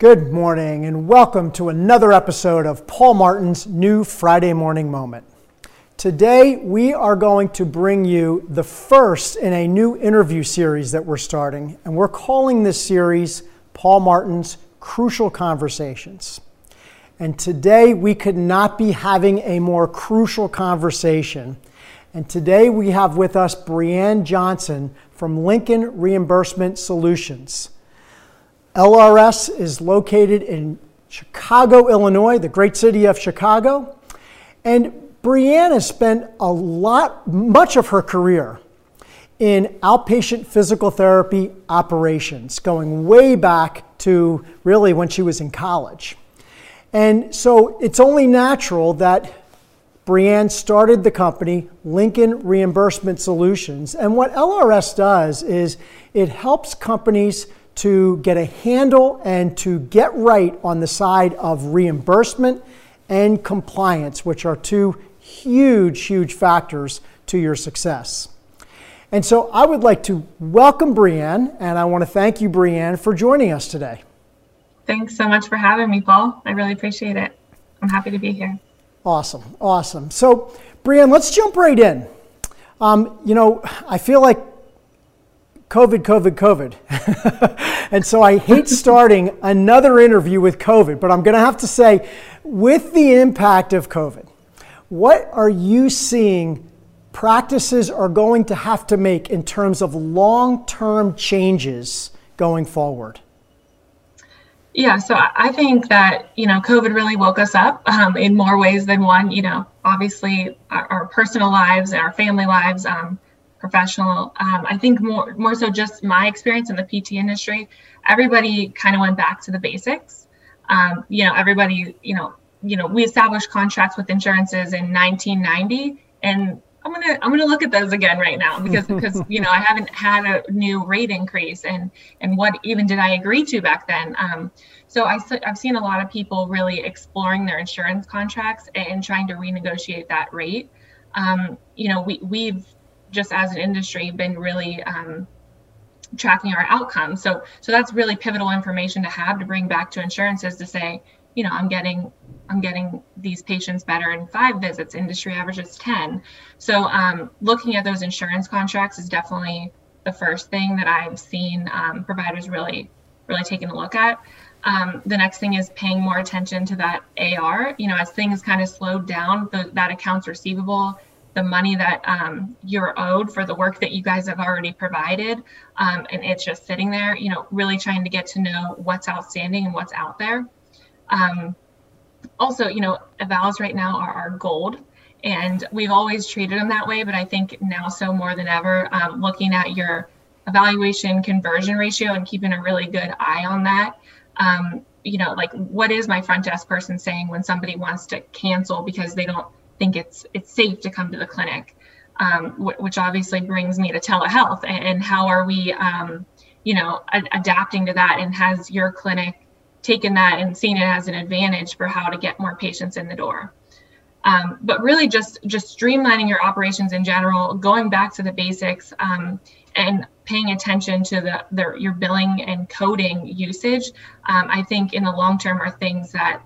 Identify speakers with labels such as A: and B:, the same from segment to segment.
A: Good morning, and welcome to another episode of Paul Martin's New Friday Morning Moment. Today, we are going to bring you the first in a new interview series that we're starting, and we're calling this series Paul Martin's Crucial Conversations. And today, we could not be having a more crucial conversation. And today, we have with us Brianne Johnson from Lincoln Reimbursement Solutions. LRS is located in Chicago, Illinois, the great city of Chicago. And Brianna spent a lot, much of her career in outpatient physical therapy operations, going way back to really when she was in college. And so it's only natural that Brianne started the company, Lincoln Reimbursement Solutions. And what LRS does is it helps companies to get a handle and to get right on the side of reimbursement and compliance, which are two huge, huge factors to your success. And so I would like to welcome Brianne, and I want to thank you, Brianne, for joining us today.
B: Thanks so much for having me, Paul. I really appreciate it. I'm happy to be here.
A: Awesome, awesome. So, Brianne, let's jump right in. Um, you know, I feel like COVID, COVID, COVID. and so I hate starting another interview with COVID, but I'm going to have to say, with the impact of COVID, what are you seeing practices are going to have to make in terms of long term changes going forward?
B: Yeah, so I think that, you know, COVID really woke us up um, in more ways than one. You know, obviously our, our personal lives, and our family lives, um, professional. Um, I think more more so just my experience in the PT industry. Everybody kind of went back to the basics. Um, you know, everybody, you know, you know, we established contracts with insurances in 1990, and I'm gonna I'm gonna look at those again right now because because you know I haven't had a new rate increase and and what even did I agree to back then. Um, so I, I've seen a lot of people really exploring their insurance contracts and trying to renegotiate that rate. Um, you know, we we've just as an industry been really um, tracking our outcomes. So so that's really pivotal information to have to bring back to insurances to say, you know, I'm getting I'm getting these patients better in five visits. Industry average is 10. So um, looking at those insurance contracts is definitely the first thing that I've seen um, providers really really taking a look at. Um, the next thing is paying more attention to that AR. You know, as things kind of slowed down, the, that accounts receivable the money that um, you're owed for the work that you guys have already provided um, and it's just sitting there you know really trying to get to know what's outstanding and what's out there. Um, also you know evals right now are our gold and we've always treated them that way but i think now so more than ever um, looking at your evaluation conversion ratio and keeping a really good eye on that um, you know like what is my front desk person saying when somebody wants to cancel because they don't think it's it's safe to come to the clinic, um, which obviously brings me to telehealth. And, and how are we, um, you know, adapting to that? And has your clinic taken that and seen it as an advantage for how to get more patients in the door? Um, but really, just just streamlining your operations in general, going back to the basics, um, and paying attention to the, the, your billing and coding usage. Um, I think in the long term are things that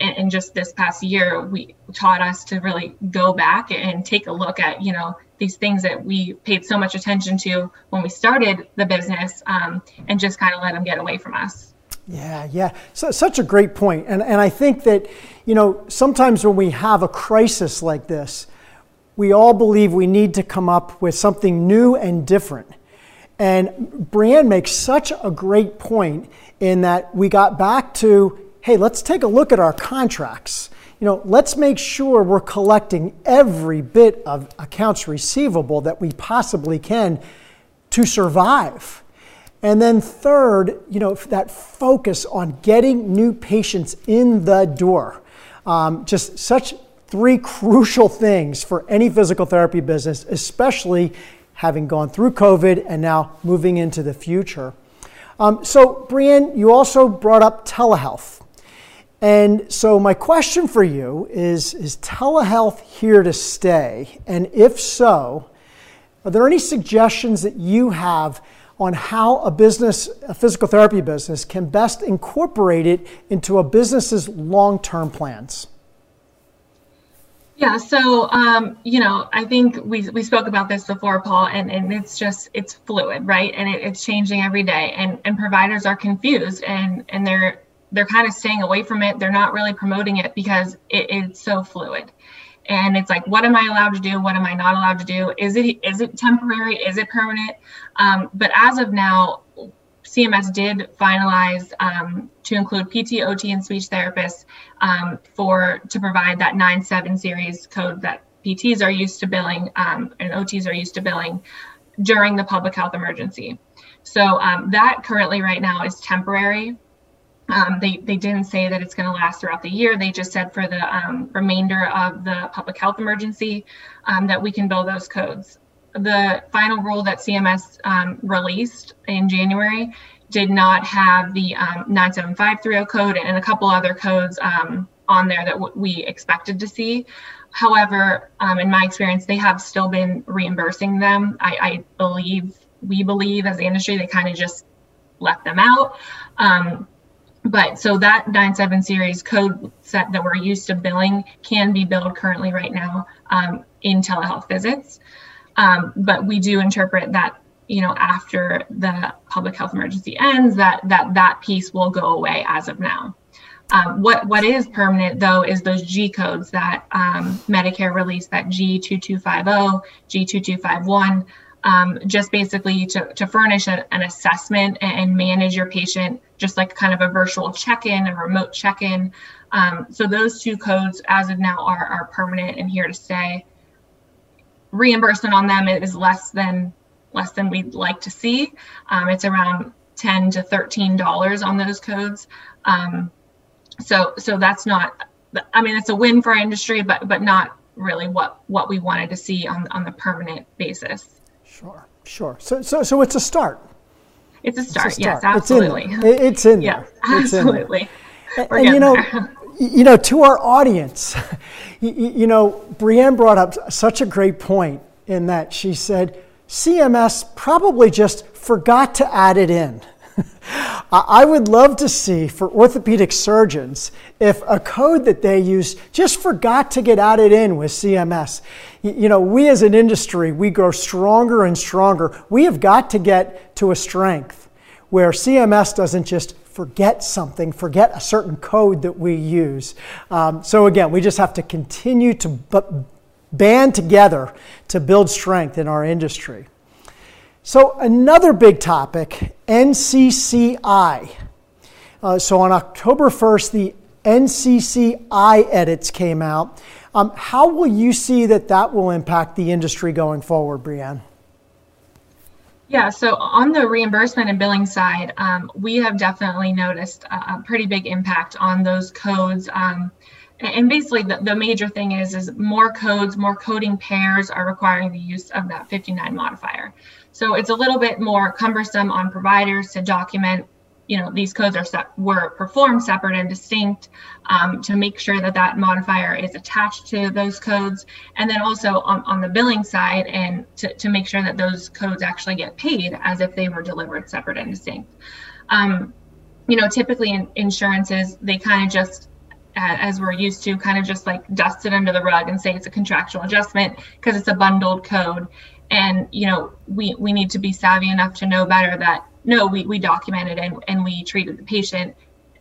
B: and, just this past year we taught us to really go back and take a look at you know these things that we paid so much attention to when we started the business um, and just kind of let them get away from us
A: yeah yeah so, such a great point. and, and i think that you know sometimes when we have a crisis like this we all believe we need to come up with something new and different and brian makes such a great point in that we got back to hey, let's take a look at our contracts. You know, let's make sure we're collecting every bit of accounts receivable that we possibly can to survive. And then third, you know, that focus on getting new patients in the door. Um, just such three crucial things for any physical therapy business, especially having gone through COVID and now moving into the future. Um, so, Brian, you also brought up telehealth. And so, my question for you is Is telehealth here to stay? And if so, are there any suggestions that you have on how a business, a physical therapy business, can best incorporate it into a business's long term plans?
B: Yeah, so um, you know, I think we we spoke about this before, Paul, and, and it's just it's fluid, right? And it, it's changing every day, and and providers are confused, and and they're they're kind of staying away from it. They're not really promoting it because it, it's so fluid, and it's like, what am I allowed to do? What am I not allowed to do? Is it is it temporary? Is it permanent? Um, but as of now, CMS did finalize um, to include PT, OT, and speech therapists um, for to provide that 9-7 series code that PTs are used to billing um, and OTs are used to billing during the public health emergency. So um, that currently right now is temporary. Um, they, they didn't say that it's going to last throughout the year. They just said for the um, remainder of the public health emergency that we can bill those codes the final rule that CMS um, released in January did not have the um, 97530 code and a couple other codes um, on there that we expected to see. However, um, in my experience, they have still been reimbursing them. I, I believe, we believe as the industry, they kind of just left them out. But so that 97 series code set that we're used to billing can be billed currently right now um, in telehealth visits. Um, but we do interpret that you know after the public health emergency ends that that that piece will go away as of now. Um, what what is permanent though is those G codes that um, Medicare released that G2250, G2251, um, just basically to, to furnish a, an assessment and manage your patient, just like kind of a virtual check-in, a remote check-in. Um, so those two codes as of now are, are permanent and here to stay reimbursement on them is less than less than we'd like to see. Um, it's around 10 to 13 dollars on those codes. Um, so so that's not. I mean, it's a win for our industry, but but not really what what we wanted to see on on the permanent basis.
A: Sure, sure. So so so it's a start.
B: It's a start. It's a start. Yes, absolutely.
A: It's in, it's in there.
B: Yes, absolutely.
A: And, and you know, there you know, to our audience, you, you know, Brienne brought up such a great point in that she said CMS probably just forgot to add it in. I would love to see for orthopedic surgeons if a code that they use just forgot to get added in with CMS. You know, we as an industry, we grow stronger and stronger. We have got to get to a strength where CMS doesn't just forget something, forget a certain code that we use. Um, so again, we just have to continue to b- band together to build strength in our industry. So another big topic, NCCI. Uh, so on October 1st, the NCCI edits came out. Um, how will you see that that will impact the industry going forward, Brianne?
B: Yeah, so on the reimbursement and billing side, um, we have definitely noticed a, pretty big impact on those codes. Um, and basically, the, the major thing is is more codes, more coding pairs are requiring the use of that 59 modifier. So it's a little bit more cumbersome on providers to document you know these codes are set, were performed separate and distinct um, to make sure that that modifier is attached to those codes. And then also on, on the billing side and to, to make sure that those codes actually get paid as if they were delivered separate and distinct. Um, you know typically in insurances they kind of just as we're used to kind of just like dust it under the rug and say it's a contractual adjustment because it's a bundled code. And you know we we need to be savvy enough to know better that no, we, we documented and, and we treated the patient,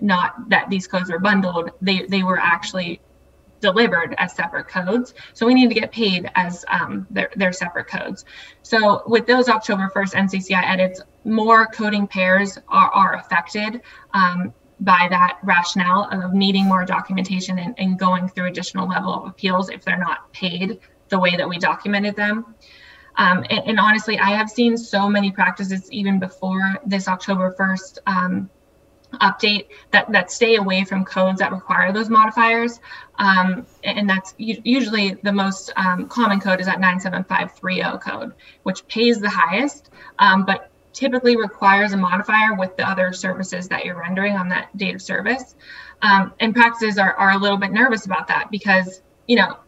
B: not that these codes were bundled. They, they were actually delivered as separate codes. So we need to get paid as um, their, their separate codes. So with those October 1st NCCI edits, more coding pairs are, are affected um, by that rationale of needing more documentation and, and going through additional level of appeals if they're not paid the way that we documented them. Um, and, and, honestly, I have seen so many practices even before this October 1st um, update that, that stay away from codes that require those modifiers. Um, and that's usually the most um, common code is that 97530 code, which pays the highest, um, but typically requires a modifier with the other services that you're rendering on that date of service. Um, and practices are, are a little bit nervous about that because, you know,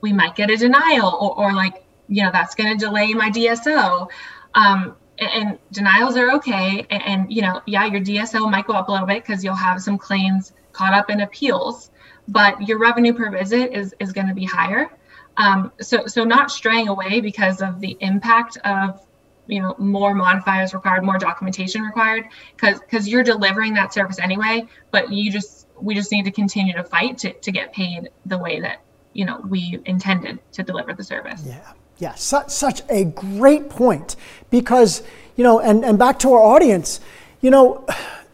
B: we might get a denial or, or like you know that's going to delay my DSO. Um, and, and denials are okay. And, and, you know, yeah, your DSO might go up a little bit because you'll have some claims caught up in appeals, but your revenue per visit is, is going to be higher. Um, so, so not straying away because of the impact of you know more modifiers required more documentation required because because you're delivering that service anyway but you just we just need to continue to fight to, to get paid the way that you know we intended to deliver the service
A: yeah yeah such, such a great point because you know and, and back to our audience you know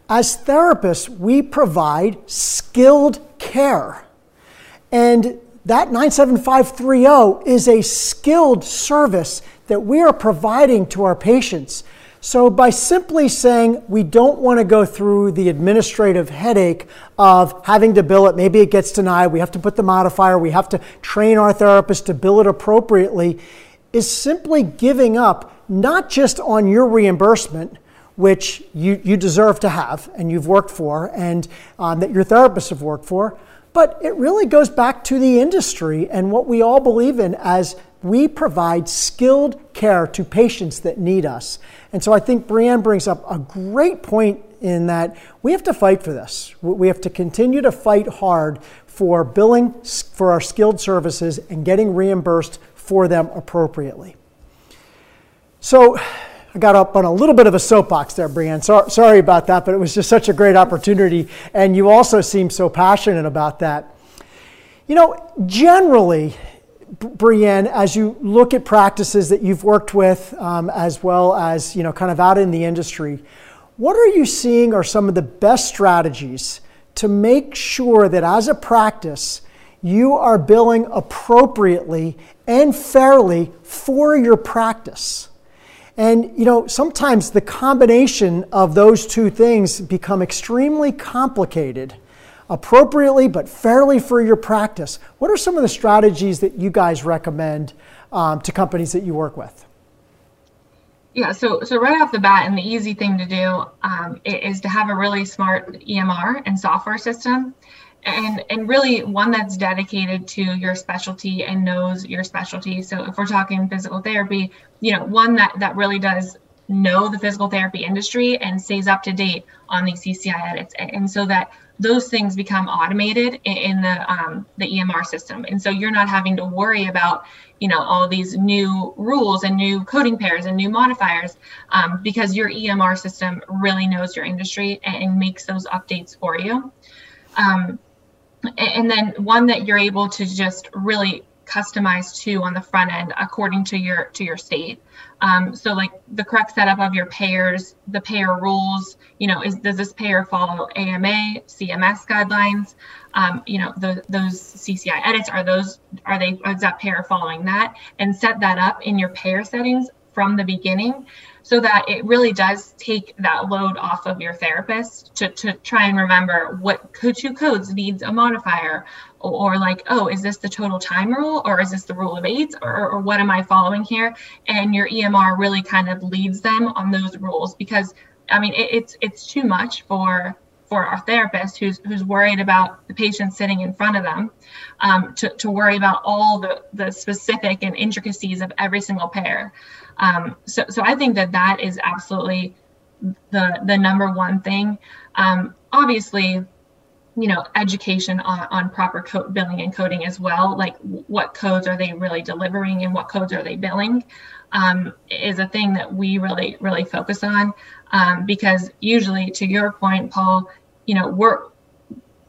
A: as therapists we provide skilled care and that 97530 is a skilled service that we are providing to our patients. So, by simply saying we don't want to go through the administrative headache of having to bill it, maybe it gets denied, we have to put the modifier, we have to train our therapist to bill it appropriately, is simply giving up not just on your reimbursement, which you, you deserve to have and you've worked for, and um, that your therapists have worked for, but it really goes back to the industry and what we all believe in as we provide skilled care to patients that need us. And so I think Brianne brings up a great point in that we have to fight for this. We have to continue to fight hard for billing for our skilled services and getting reimbursed for them appropriately. So I got up on a little bit of a soapbox there, Brianne. So, sorry about that, but it was just such a great opportunity. And you also seem so passionate about that. You know, generally, Brianne, as you look at practices that you've worked with, um, as well as you know, kind of out in the industry, what are you seeing are some of the best strategies to make sure that as a practice you are billing appropriately and fairly for your practice? And you know, sometimes the combination of those two things become extremely complicated appropriately but fairly for your practice. What are some of the strategies that you guys recommend um, to companies that you work with?
B: Yeah, so so right off the bat, and the easy thing to do um, is to have a really smart EMR and software system and and really one that's dedicated to your specialty and knows your specialty so if we're talking physical therapy you know one that that really does know the physical therapy industry and stays up to date on these CCI edits and so that those things become automated in the um, the EMR system. And so you're not having to worry about you know all these new rules and new coding pairs and new modifiers um, because your EMR system really knows your industry and makes those updates for you. Um, and then one that you're able to just really customize to on the front end according to your to your state. Um, so like the correct setup of your payers the payer rules you know is does this payer follow ama cms guidelines? Um, you know the, those cci edits are those are they is that payer following that? And set that up in your payer settings from the beginning so that it really does take that load off of your therapist to, to try and remember what two codes needs a modifier or, like oh is this the total time rule or is this the rule of eights or, or what am i following here and your emr really kind of leads them on those rules because i mean it, it's it's too much for for our therapist who's who's worried about the patient sitting in front of them um, to, to worry about all the the specific and intricacies of every single pair um, so, so I think that that is absolutely the the number one thing. Um, obviously, you know, education on, on proper code billing and coding as well. Like, what codes are they really delivering and what codes are they billing? Um, is a thing that we really really focus on um, because usually, to your point, Paul, you know, we're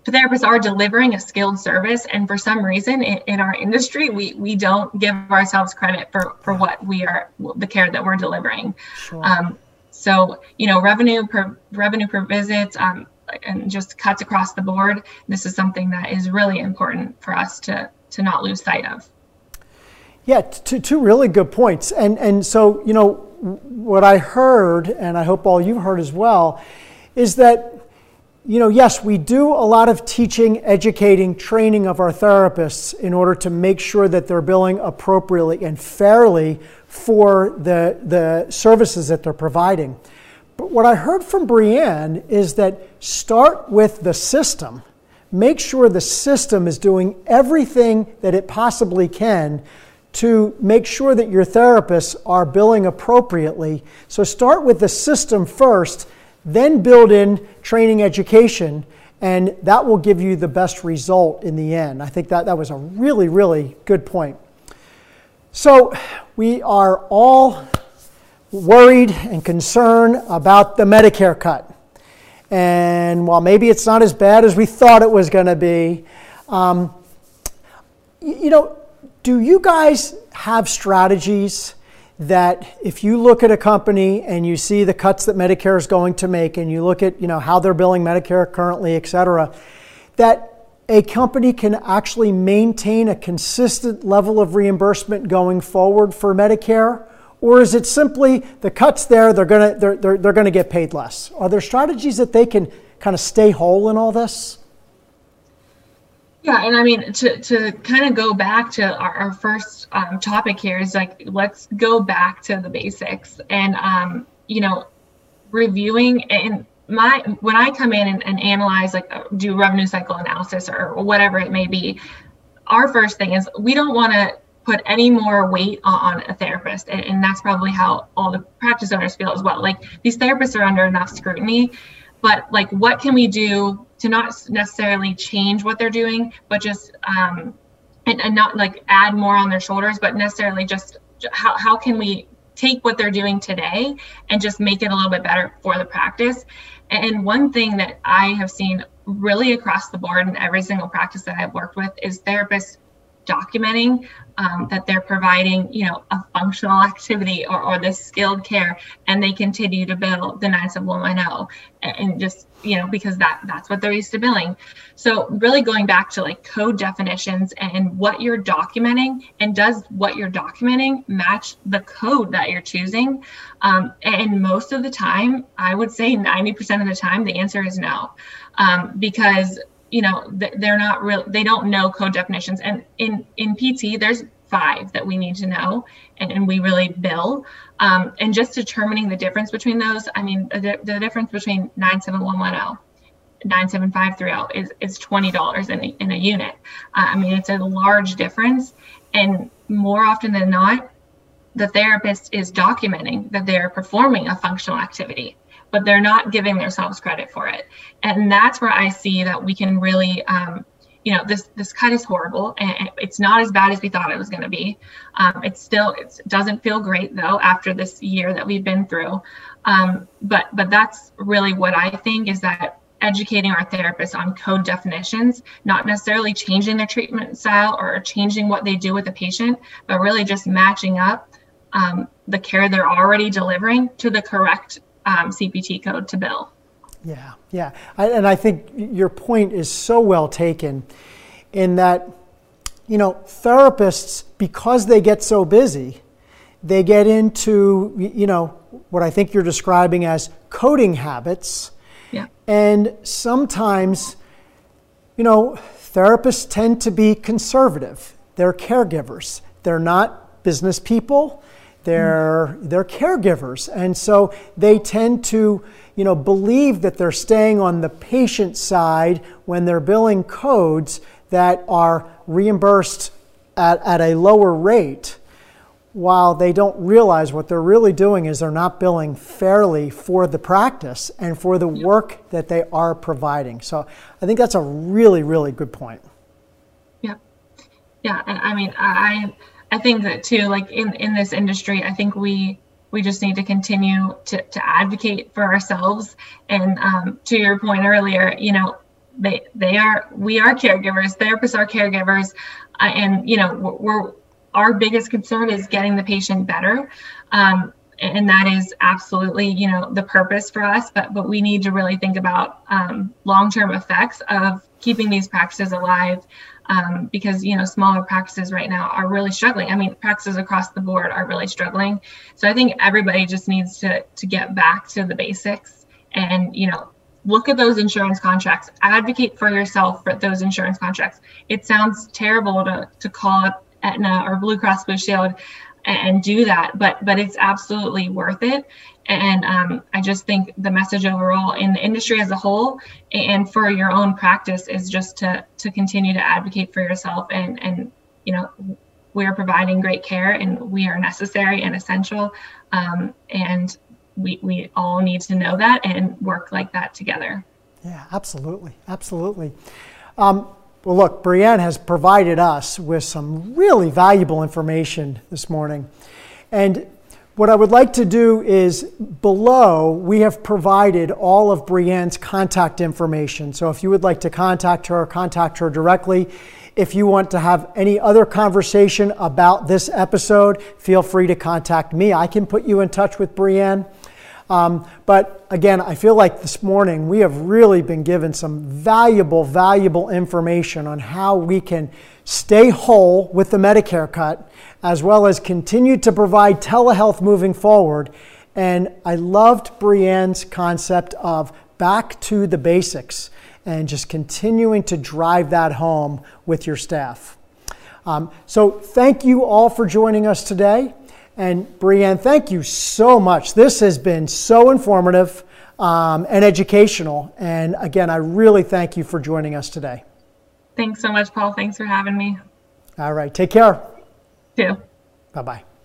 B: therapists are delivering a skilled service and for some reason in, in, our industry we we don't give ourselves credit for for what we are the care that we're delivering sure. um, so you know revenue per revenue per visit um, and just cuts across the board this is something that is really important for us to to not lose sight of
A: yeah two, two really good points and and so you know what i heard and i hope all you've heard as well is that you know, yes, we do a lot of teaching, educating, training of our therapists in order to make sure that they're billing appropriately and fairly for the, the services that they're providing. But what I heard from Brianne is that start with the system. Make sure the system is doing everything that it possibly can to make sure that your therapists are billing appropriately. So start with the system first, then build in training education, and that will give you the best result in the end. I think that, that was a really, really good point. So we are all worried and concerned about the Medicare cut. And while maybe it's not as bad as we thought it was going to be, um, you know, do you guys have strategies that if you look at a company and you see the cuts that Medicare is going to make and you look at, you know, how they're billing Medicare currently, et cetera, that a company can actually maintain a consistent level of reimbursement going forward for Medicare? Or is it simply the cuts there, they're going to, they're, they're, they're to get paid less? Are there strategies that they can kind of stay whole in all this?
B: Yeah, and I mean to to kind of go back to our, our first um, topic here is like let's go back to the basics and um, you know reviewing and my when I come in and, and analyze like uh, do revenue cycle analysis or whatever it may be, our first thing is we don't want to put any more weight on, a therapist. And, and, that's probably how all the practice owners feel as well. Like these therapists are under enough scrutiny, but like what can we do to not necessarily change what they're doing, but just um, and, and not like add more on their shoulders, but necessarily just how, how can we take what they're doing today and just make it a little bit better for the practice. And one thing that I have seen really across the board in every single practice that I've worked with is therapists documenting um, that they're providing, you know, a functional activity or, or this skilled care, and they continue to bill the 97110, and just, you know, because that that's what they're used to billing. So really going back to like code definitions and what you're documenting, and does what you're documenting match the code that you're choosing? Um, and most of the time, I would say 90% of the time, the answer is no, um, because you know they're not real they don't know code definitions. And in in pt there's five that we need to know and, and we really bill. Um, and just determining the difference between those i mean the, the difference between 97110 97530 is, is $20 in a, in a unit. Uh, i mean it's a large difference. And more often than not the therapist is documenting that they're performing a functional activity but they're not giving themselves credit for it. And that's where I see that we can really, um, you know, this this cut is horrible, and it's not as bad as we thought it was going to be. Um, it's still it doesn't feel great though after this year that we've been through. Um, but but that's really what I think is that educating our therapists on code definitions, not necessarily changing their treatment style or changing what they do with the patient, but really just matching up um, the care they're already delivering to the correct um, CPT code to bill.
A: Yeah, yeah. I, and I think your point is so well taken in that, you know, therapists, because they get so busy, they get into, you know, what I think you're describing as coding habits.
B: Yeah.
A: And sometimes, you know, therapists tend to be conservative. They're caregivers. They're not business people. They're, they're caregivers. And so they tend to, you know, believe that they're staying on the patient side when they're billing codes that are reimbursed at, at a lower rate while they don't realize what they're really doing is they're not billing fairly for the practice and for the work that they are providing. So I think that's a really, really good point.
B: Yeah. Yeah. And I mean, I, I think that too, like in in this industry, I think we we just need to continue to to advocate for ourselves. And um, to your point earlier, you know, they they are we are caregivers. Therapists are caregivers, uh, and you know, we're, our biggest concern is getting the patient better. Um, and that is absolutely you know the purpose for us but but we need to really think about um, long-term effects of keeping these practices alive um, because you know smaller practices right now are really struggling. I mean, practices across the board are really struggling. So I think everybody just needs to to get back to the basics and you know look at those insurance contracts, advocate for yourself for those insurance contracts. It sounds terrible to to call up Aetna or Blue Cross Blue Shield and do that, but but it's absolutely worth it. And um, I just think the message overall in the industry as a whole and for your own practice is just to to continue to advocate for yourself and and you know we are providing great care and we are necessary and essential. Um, and we, we all need to know that and work like that together.
A: Yeah, absolutely. Absolutely. Um, well, look, Brienne has provided us with some really valuable information this morning. And what I would like to do is below, we have provided all of Brienne's contact information. So if you would like to contact her, contact her directly. If you want to have any other conversation about this episode, feel free to contact me. I can put you in touch with Brienne. Um, but again, I feel like this morning we have really been given some valuable, valuable information on how we can stay whole with the Medicare cut, as well as continue to provide telehealth moving forward. And I loved Brienne's concept of back to the basics and just continuing to drive that home with your staff. Um, so, thank you all for joining us today. And Brienne, thank you so much. This has been so informative um, and educational. And again, I really thank you for joining us today.
B: Thanks so much, Paul. Thanks for having me.
A: All right. Take care.
B: Too.
A: Bye bye.